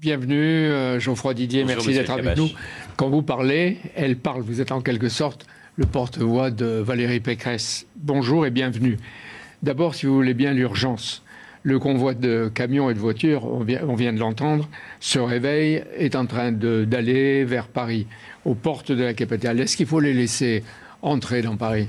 Bienvenue, euh, Geoffroy Didier, Bonjour, merci d'être avec nous. Quand vous parlez, elle parle, vous êtes en quelque sorte le porte-voix de Valérie Pécresse. Bonjour et bienvenue. D'abord, si vous voulez bien, l'urgence. Le convoi de camions et de voitures, on vient, on vient de l'entendre, se réveille, est en train d'aller vers Paris, aux portes de la capitale. Est-ce qu'il faut les laisser entrer dans Paris?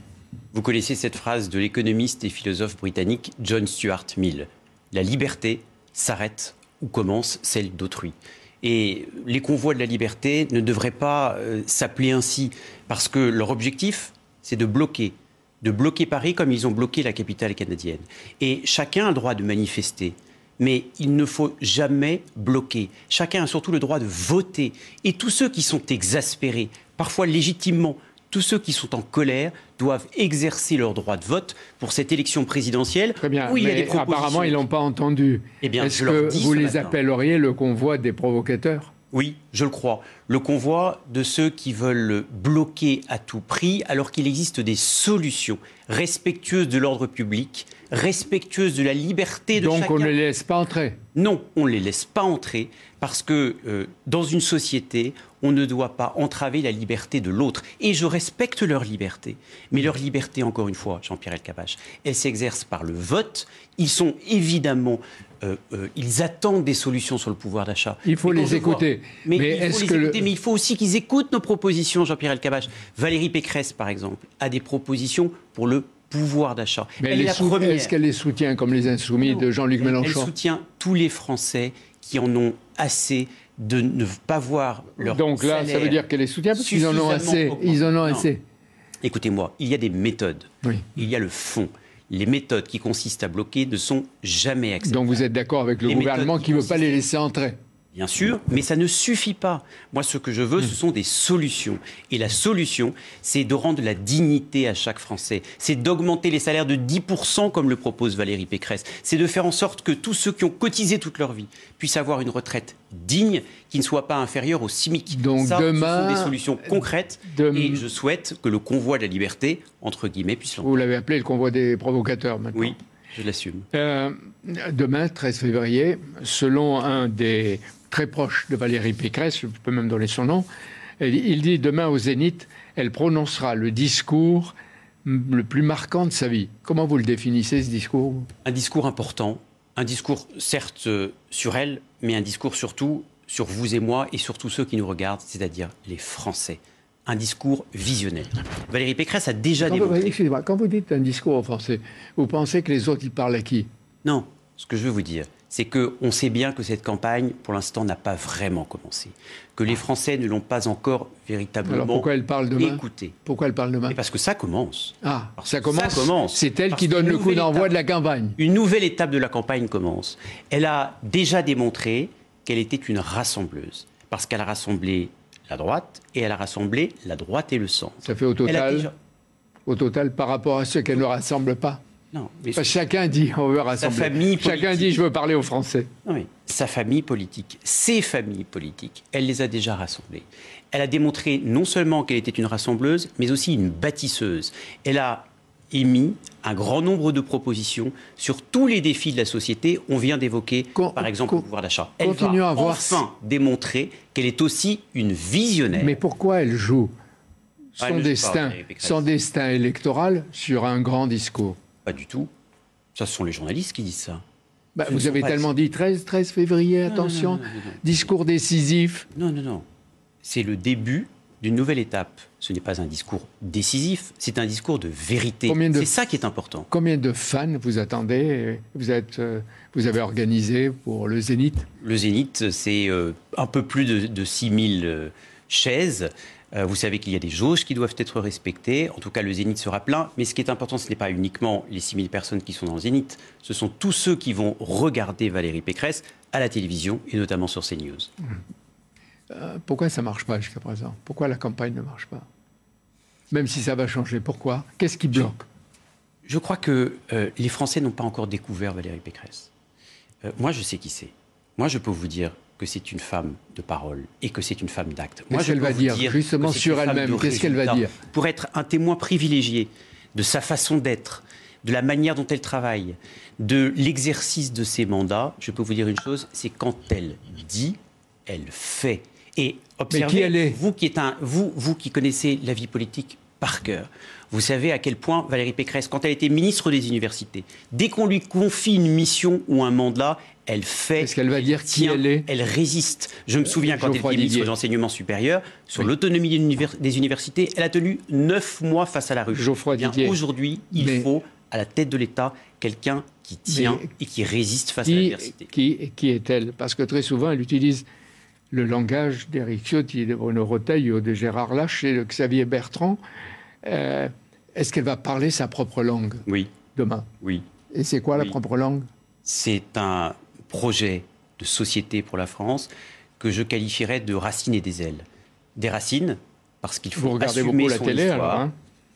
Vous connaissez cette phrase de l'économiste et philosophe britannique John Stuart Mill. La liberté s'arrête où commence celle d'autrui. Et les convois de la liberté ne devraient pas euh, s'appeler ainsi, parce que leur objectif, c'est de bloquer, de bloquer Paris comme ils ont bloqué la capitale canadienne. Et chacun a le droit de manifester. Mais il ne faut jamais bloquer. Chacun a surtout le droit de voter. Et tous ceux qui sont exaspérés, parfois légitimement, tous ceux qui sont en colère doivent exercer leur droit de vote pour cette élection présidentielle Très bien, où il y a des propositions. apparemment, ils l'ont pas entendu. Eh Est-ce que vous les matin. appelleriez le convoi des provocateurs? Oui, je le crois. Le convoi de ceux qui veulent bloquer à tout prix alors qu'il existe des solutions respectueuses de l'ordre public, respectueuses de la liberté de Donc chacun. on ne les laisse pas entrer? Non, on ne les laisse pas entrer parce que euh, dans une société, on ne doit pas entraver la liberté de l'autre. Et je respecte leur liberté. Mais leur liberté, encore une fois, Jean-Pierre Elkabach, elle s'exerce par le vote. Ils sont évidemment, euh, euh, ils attendent des solutions sur le pouvoir d'achat. Il faut Mais les vois- écouter. mais, Mais il faut est-ce les que le- écouter, mais il faut aussi qu'ils écoutent nos propositions, Jean-Pierre Elkabach. Valérie Pécresse, par exemple, a des propositions pour le pouvoir d'achat. Mais Elle elle est les la sou- première. Est-ce qu'elle les soutient comme les insoumis Non. de Jean-Luc Elle- Elle Mélenchon? soutient tous les Français qui en ont assez de ne pas voir leur Donc là, ça veut dire qu'elle les soutient parce qu'ils en ont assez. Ils en ont assez. Écoutez-moi, il y a des méthodes, Oui. il y a le fond. Les méthodes qui consistent à bloquer ne sont jamais acceptables. Donc vous êtes d'accord avec le Les gouvernement qui ne veut pas les laisser entrer Bien sûr, mais ça ne suffit pas. Moi, ce que je veux, Hmm. ce sont des solutions. Et la solution, c'est de rendre la dignité à chaque Français. C'est d'augmenter les salaires de 10%, comme le propose Valérie Pécresse. C'est de faire en sorte que tous ceux qui ont cotisé toute leur vie puissent avoir une retraite digne, qui ne soit pas inférieure au SMIC. Donc Ça, demain- ce sont des solutions concrètes. Dem- Et je souhaite que le convoi de la liberté, entre guillemets, puisse l'entendre. Vous l'avez appelé le convoi des provocateurs maintenant. Oui, je l'assume. Euh, demain, 13 février, selon un des très proches de Valérie Pécresse, je peux même donner son nom, il dit demain au Zénith, elle prononcera le discours le plus marquant de sa vie. Comment vous le définissez, ce discours un discours important, un discours certes euh, sur elle, mais un discours surtout sur vous et moi et sur tous ceux qui nous regardent, c'est-à-dire les Français. Un discours visionnaire. Valérie Pécresse a déjà démontré. excusez-moi, quand vous dites un discours offensé, vous pensez que les autres, ils parlent à qui? Non, ce que je veux vous dire, c'est qu'on sait bien que cette campagne, pour l'instant, n'a pas vraiment commencé. Que les Français ne l'ont pas encore véritablement Alors pourquoi elle parle demain écouté. Pourquoi elle parle demain Et parce que ça commence. Ah, Parce ça commence. ça commence. C'est elle Parce qui donne le coup d'envoi de la campagne. Une nouvelle étape de la campagne commence. Elle a déjà démontré qu'elle était une rassembleuse, parce qu'elle a rassemblé la droite et elle a rassemblé la droite et le centre. Ça fait au total, déjà- au total par rapport à ceux qu'elle ne rassemble pas. Non, mais Parce que chacun dit on veut rassembler. famille chacun dit je veux parler aux Français. Sa famille politique, ses familles politiques, elle les a déjà rassemblées. Elle a démontré non seulement qu'elle était une rassembleuse, mais aussi une bâtisseuse. Elle a émis un grand nombre de propositions sur tous les défis de la société. On vient d'évoquer, par exemple, le pouvoir d'achat. Elle va à voir enfin démontrer qu'elle est aussi une visionnaire. Mais pourquoi elle joue son destin, son destin électoral sur un grand discours? Pas du tout. Ça, ce sont les journalistes qui disent ça. Bah, Vous avez tellement dit 13, 13 février, non, attention, non, non, discours décisif. Non, non, non. C'est le début d'une nouvelle étape. Ce n'est pas un discours décisif, c'est un discours de vérité. De- C'est ça qui est important. Combien de fans vous attendez? Vous, êtes, euh, vous avez organisé pour le Zénith? Le Zénith, c'est euh, un peu plus de, de 6000 euh, chaises. Euh, vous savez qu'il y a des jauges qui doivent être respectées. En tout cas, le Zénith sera plein. Mais ce qui est important, ce n'est pas uniquement les 6000 personnes qui sont dans le Zénith. Ce sont tous ceux qui vont regarder Valérie Pécresse à la télévision et notamment sur CNews. Euh, Pourquoi ça ne marche pas jusqu'à présent? Pourquoi la campagne ne marche pas? Même si ça va changer, pourquoi? Qu'est-ce qui bloque? Je crois que euh, les Français n'ont pas encore découvert Valérie Pécresse. Euh, moi, je sais qui c'est. Moi, je peux vous dire que c'est une femme de parole et que c'est une femme d'acte. Moi, je qu'elle peux va vous dire, que justement, sur elle-même Qu'est-ce qu'elle va dire Pour être un témoin privilégié de sa façon d'être, de la manière dont elle travaille, de l'exercice de ses mandats, je peux vous dire une chose, c'est quand elle dit, elle fait. Et observez, qui elle est vous qui êtes un, vous, vous qui connaissez la vie politique par cœur, vous savez à quel point Valérie Pécresse, quand elle était ministre des universités, dès qu'on lui confie une mission ou un mandat, elle fait. Est-ce qu'elle va dire qui tient, elle est Elle résiste. Je me souviens quand elle était ministre de l'enseignement supérieur, sur Oui. l'autonomie des, univers- des universités, elle a tenu neuf mois face à la rue. Geoffroy Eh bien, Didier. Aujourd'hui, il Mais- faut à la tête de l'État quelqu'un qui tient Mais- et qui résiste face à qui, l'adversité. qui, qui est-elle? Parce que très souvent, elle utilise le langage d'Éric Ciotti, de Bruno Retailleau, de Gérard Larcher, de Xavier Bertrand. Euh, Est-ce qu'elle va parler sa propre langue Oui, demain? Oui. Et c'est quoi la propre langue? C'est un projet de société pour la France que je qualifierais de racines et des ailes. Des racines, parce qu'il Vous faut regardez assumer beaucoup la son télé, histoire, alors, hein?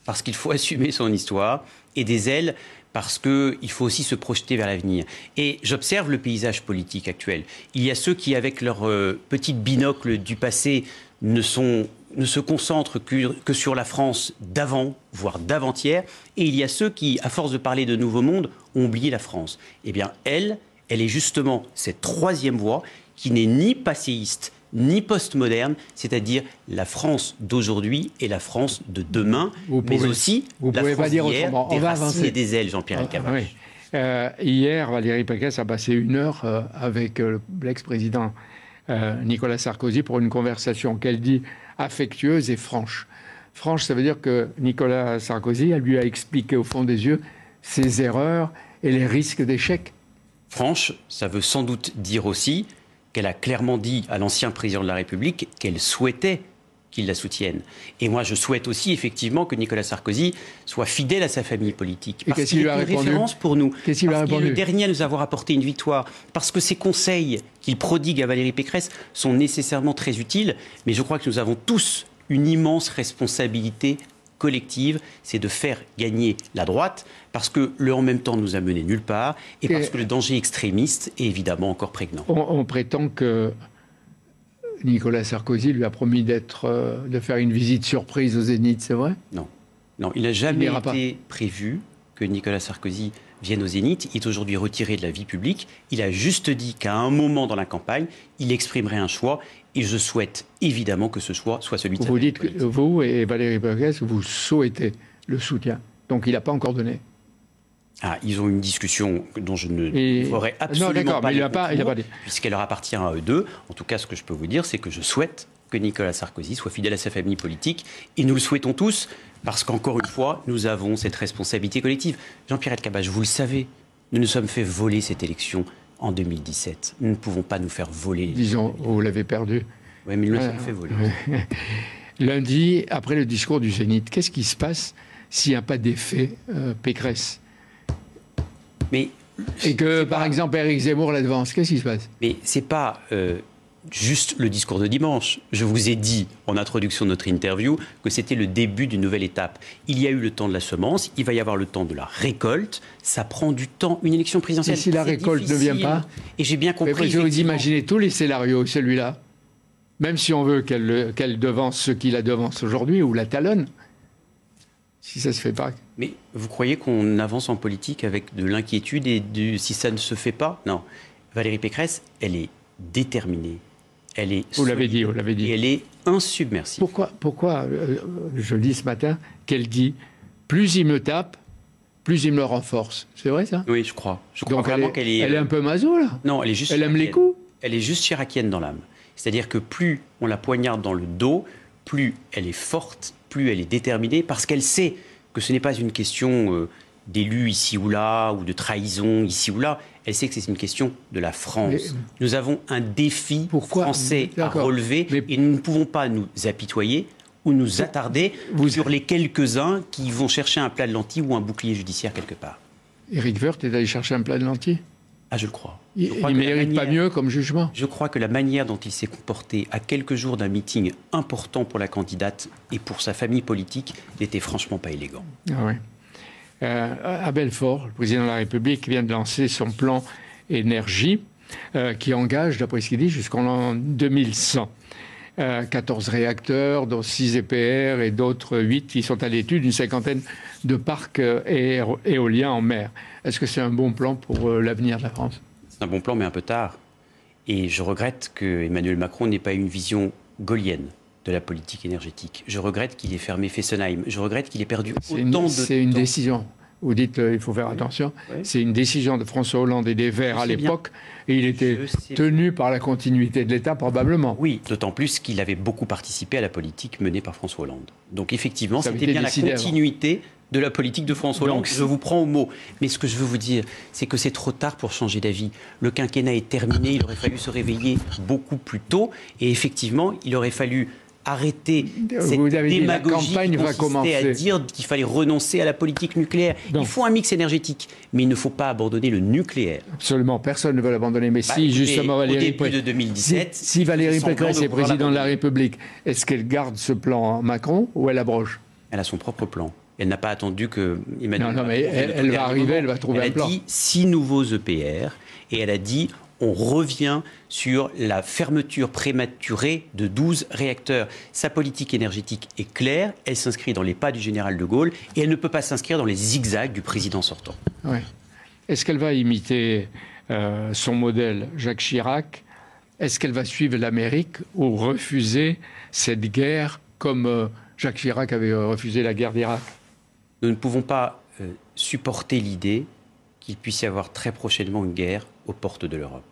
Parce qu'il faut assumer son histoire, et des ailes parce qu'il faut aussi se projeter vers l'avenir. Et j'observe le paysage politique actuel. Il y a ceux qui, avec leur euh, petite binocle du passé, ne se concentrent que, que sur la France d'avant, voire d'avant-hier, et il y a ceux qui, à force de parler de nouveau monde, ont oublié la France. Eh bien, elle, elle est justement cette troisième voie qui n'est ni passéiste, ni postmoderne, c'est-à-dire la France d'aujourd'hui et la France de demain, Vous mais pouvez- aussi vous la pouvez France pas dire d'hier, autrement. On des va racines avancer. et des ailes, Jean-Pierre Ah, oui. Euh, hier, Valérie Pécresse a passé une heure euh, avec euh, l'ex-président Nicolas Sarkozy pour une conversation qu'elle dit affectueuse et franche. Franche, ça veut dire que Nicolas Sarkozy elle lui a expliqué au fond des yeux ses erreurs et les risques d'échec. Franche, ça veut sans doute dire aussi qu'elle a clairement dit à l'ancien président de la République qu'elle souhaitait qu'il la soutienne. Et moi, je souhaite aussi effectivement que Nicolas Sarkozy soit fidèle à sa famille politique. Parce qu'il a est une référence pour nous. Qu'est-ce qu'il a est le dernier à nous avoir apporté une victoire. Parce que ces conseils qu'il prodigue à Valérie Pécresse sont nécessairement très utiles. Mais je crois que nous avons tous une immense responsabilité collective, c'est de faire gagner la droite, parce que le en même temps nous a mené nulle part, et Et- parce que le danger extrémiste est évidemment encore prégnant. On, on prétend que Nicolas Sarkozy lui a promis d'être, euh, de faire une visite surprise au Zénith, c'est vrai? Non, non, il n'a jamais pas. été prévu que Nicolas Sarkozy vienne au Zénith. Il est aujourd'hui retiré de la vie publique. Il a juste dit qu'à un moment dans la campagne, il exprimerait un choix. Et je souhaite évidemment que ce choix soit celui de Vous dites que vous et Valérie Pécresse, vous souhaitez le soutien. Donc il n'a pas encore donné. Ah, ils ont une discussion dont je ne Et- ferai Non, absolument d'accord, pas mais il les a pas- pas dit. puisqu'elle leur appartient à eux deux. En tout cas, ce que je peux vous dire, c'est que je souhaite que Nicolas Sarkozy soit fidèle à sa famille politique, et nous le souhaitons tous, parce qu'encore une fois, nous avons cette responsabilité collective. Jean-Pierre Elkabbach, vous le savez, nous nous sommes fait voler cette élection en 2017. Nous ne pouvons pas nous faire voler. Disons, vous l'avez perdu. Oui, mais nous nous sommes fait voler. Lundi, après le discours du Zénith, qu'est-ce qui se passe s'il n'y a pas d'effet euh, Pécresse? Mais Et que, par pas- exemple, Éric Zemmour la devance, qu'est-ce qui se passe? Mais c'est pas euh, juste le discours de dimanche. Je vous ai dit en introduction de notre interview que c'était le début d'une nouvelle étape. Il y a eu le temps de la semence, il va y avoir le temps de la récolte. Ça prend du temps. Une élection présidentielle. Et si la récolte ne vient pas Et j'ai bien Mais compris. Vous effectivement. imaginez tous les scénarios, celui-là. Même si on veut qu'elle le- qu'elle devance ceux qui la devancent aujourd'hui ou la talonnent, si ça se fait pas. Mais vous croyez qu'on avance en politique avec de l'inquiétude et du si ça ne se fait pas? Non. Valérie Pécresse, elle est déterminée. Elle est. Vous l'avez dit, vous l'avez dit. Et elle est insubmersible. Pourquoi, pourquoi euh, je dis ce matin qu'elle dit plus il me tape, plus il me renforce C'est vrai ça? Oui, je crois. Je crois Donc vraiment est, qu'elle est. elle est un peu maso là? Non, elle est juste. Elle aime les coups Elle est juste chiracienne dans l'âme. C'est-à-dire que plus on la poignarde dans le dos, plus elle est forte, plus elle est déterminée, parce qu'elle sait que ce n'est pas une question euh, d'élu ici ou là, ou de trahison ici ou là. Elle sait que c'est une question de la France. Mais- Nous avons un défi Pourquoi? français à relever, Mais- et nous ne pouvons pas nous apitoyer ou nous attarder Vous- sur les quelques-uns qui vont chercher un plat de lentilles ou un bouclier judiciaire quelque part. Éric Woerth est allé chercher un plat de lentilles? Ah, je le crois. Il Je crois ne mérite pas mieux comme jugement. Je crois que la manière dont il s'est comporté à quelques jours d'un meeting important pour la candidate et pour sa famille politique n'était franchement pas élégant. Ah ouais. Euh, à Belfort, le président de la République vient de lancer son plan énergie euh, qui engage, d'après ce qu'il dit, jusqu'en l'an 2100. 14 réacteurs, dont 6 EPR et d'autres 8 qui sont à l'étude, une cinquantaine de parcs éoliens en mer. Est-ce que c'est un bon plan pour l'avenir de la France? C'est un bon plan, mais un peu tard. Et je regrette que Emmanuel Macron n'ait pas une vision gaulienne de la politique énergétique. Je regrette qu'il ait fermé Fessenheim. Je regrette qu'il ait perdu autant de C'est une décision. Vous dites euh, il faut faire attention. C'est une décision de François Hollande et des Verts à l'époque, et il était tenu par la continuité de l'État probablement. Oui, d'autant plus qu'il avait beaucoup participé à la politique menée par François Hollande. Donc effectivement, c'était bien la continuité de la politique de François Hollande. je vous prends au mot. Mais ce que je veux vous dire, c'est que c'est trop tard pour changer d'avis. Le quinquennat est terminé, il aurait fallu se réveiller beaucoup plus tôt. Et effectivement, il aurait fallu arrêter cette démagogie qui va commencer. à dire qu'il fallait renoncer à la politique nucléaire. Il faut un mix énergétique, mais il ne faut pas abandonner le nucléaire. Absolument, personne ne veut l'abandonner. Mais bah, si justement Valérie, début de 2017, si, Valérie Pécresse est président de la République, est-ce qu'elle garde ce plan Macron ou elle abroge? Elle a son propre plan. Elle n'a pas attendu que Emmanuel. Non, non, mais elle, va arriver, elle va trouver un plan. Elle a dit six nouveaux EPR et elle a dit on revient sur la fermeture prématurée de 12 réacteurs. Sa politique énergétique est claire, elle s'inscrit dans les pas du général de Gaulle et elle ne peut pas s'inscrire dans les zigzags du président sortant. Est-ce qu'elle va imiter euh, son modèle Jacques Chirac? Est-ce qu'elle va suivre l'Amérique ou refuser cette guerre comme euh, Jacques Chirac avait euh, refusé la guerre d'Irak? Nous ne pouvons pas supporter l'idée qu'il puisse y avoir très prochainement une guerre aux portes de l'Europe.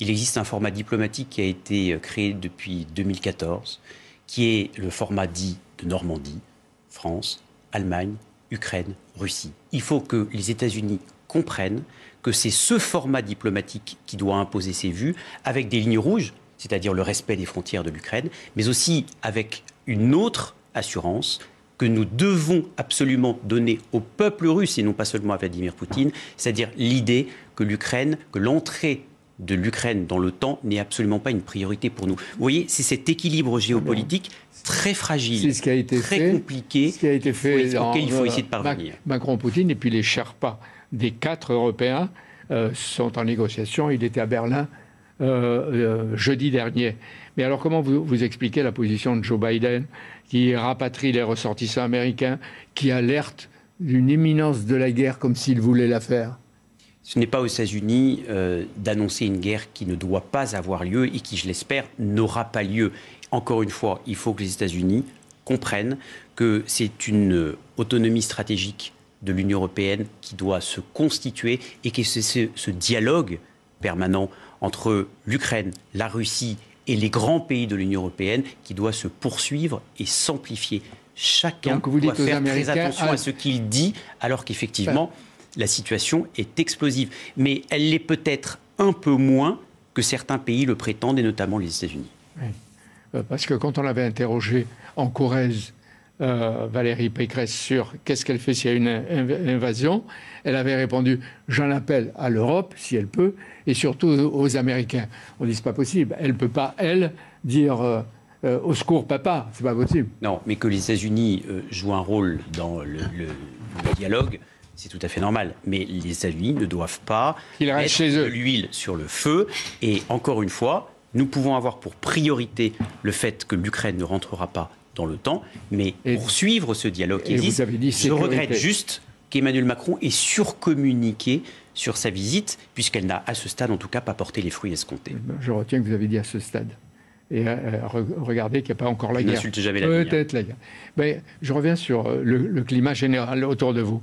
Il existe un format diplomatique qui a été euh, créé depuis 2014, qui est le format dit de Normandie, France, Allemagne, Ukraine, Russie. Il faut que les États-Unis comprennent que c'est ce format diplomatique qui doit imposer ses vues, avec des lignes rouges, c'est-à-dire le respect des frontières de l'Ukraine, mais aussi avec une autre assurance que nous devons absolument donner au peuple russe, et non pas seulement à Vladimir Poutine, c'est-à-dire l'idée que l'Ukraine, que l'entrée de l'Ukraine dans l'OTAN n'est absolument pas une priorité pour nous. Vous voyez, c'est cet équilibre géopolitique très fragile, ce qui a été très compliqué, ce qui a été fait auquel il faut essayer de parvenir. Macron-Poutine et puis les Sherpas des quatre Européens euh, sont en négociation. Il était à Berlin euh, euh, jeudi dernier. Mais alors comment vous, vous expliquez la position de Joe Biden qui rapatrie les ressortissants américains, qui alerte d'une imminence de la guerre comme s'il voulait la faire? Ce n'est pas aux États-Unis euh, d'annoncer une guerre qui ne doit pas avoir lieu et qui, je l'espère, n'aura pas lieu. Encore une fois, il faut que les États-Unis comprennent que c'est une autonomie stratégique de l'Union européenne qui doit se constituer et que c'est ce, dialogue permanent entre l'Ukraine, la Russie et les grands pays de l'Union européenne qui doit se poursuivre et s'amplifier. Chacun doit faire très attention à ce qu'il dit, alors qu'effectivement la situation est explosive. Mais elle l'est peut-être un peu moins que certains pays le prétendent, et notamment les États-Unis. Euh, parce que quand on l'avait interrogé en Corrèze, euh, Valérie Pécresse, sur qu'est-ce qu'elle fait s'il y a une invasion, elle avait répondu J'en appelle à l'Europe, si elle peut, et surtout aux Américains. On dit C'est pas possible. Elle ne peut pas, elle, dire. Euh, au secours, papa, c'est pas possible. Non, mais que les États-Unis jouent un rôle dans le dialogue, c'est tout à fait normal. Mais les États-Unis ne doivent pas mettre de l'huile sur le feu. Et encore une fois, nous pouvons avoir pour priorité le fait que l'Ukraine ne rentrera pas dans le temps, mais poursuivre ce dialogue qui existe. je regrette juste qu'Emmanuel Macron ait surcommuniqué sur sa visite, puisqu'elle n'a à ce stade en tout cas pas porté les fruits escomptés. Eh ben, je retiens que vous avez dit à ce stade. Et euh, regardez qu'il n'y a pas encore la guerre. N'insulte jamais la guerre. Peut-être la guerre. Mais je reviens sur euh, le, climat général autour de vous.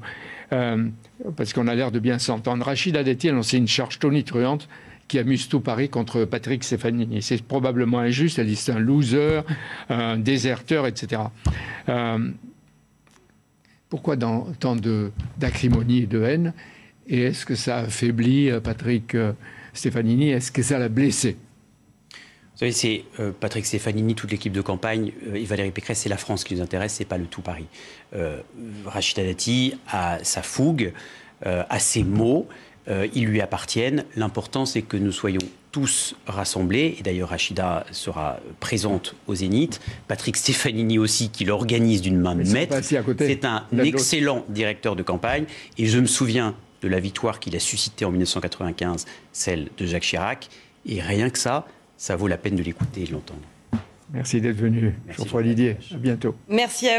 Euh, parce qu'on a l'air de bien s'entendre. Rachida Dati a lancé une charge tonitruante qui amuse tout Paris contre Patrick Stefanini. C'est probablement injuste. Elle dit c'est un loser, un déserteur, etc. Euh, pourquoi dans, tant d'acrimonie et de haine Et est-ce que ça affaiblit euh, Patrick Stefanini Est-ce que ça l'a blessé? Vous savez, c'est euh, Patrick Stefanini, toute l'équipe de campagne, euh, et Valérie Pécresse, c'est la France qui nous intéresse, c'est pas le tout Paris. Euh, Rachida Dati a sa fougue, a ses mots, ils lui appartiennent. L'important, c'est que nous soyons tous rassemblés, et d'ailleurs Rachida sera présente au Zénith, Patrick Stefanini aussi, qui l'organise d'une main de maître. C'est un excellent directeur de campagne, et je me souviens de la victoire qu'il a suscitée en 1995, celle de Jacques Chirac, et rien que ça, ça vaut la peine de l'écouter et de l'entendre. Merci d'être venu, Geoffroy Didier. À bientôt. Merci à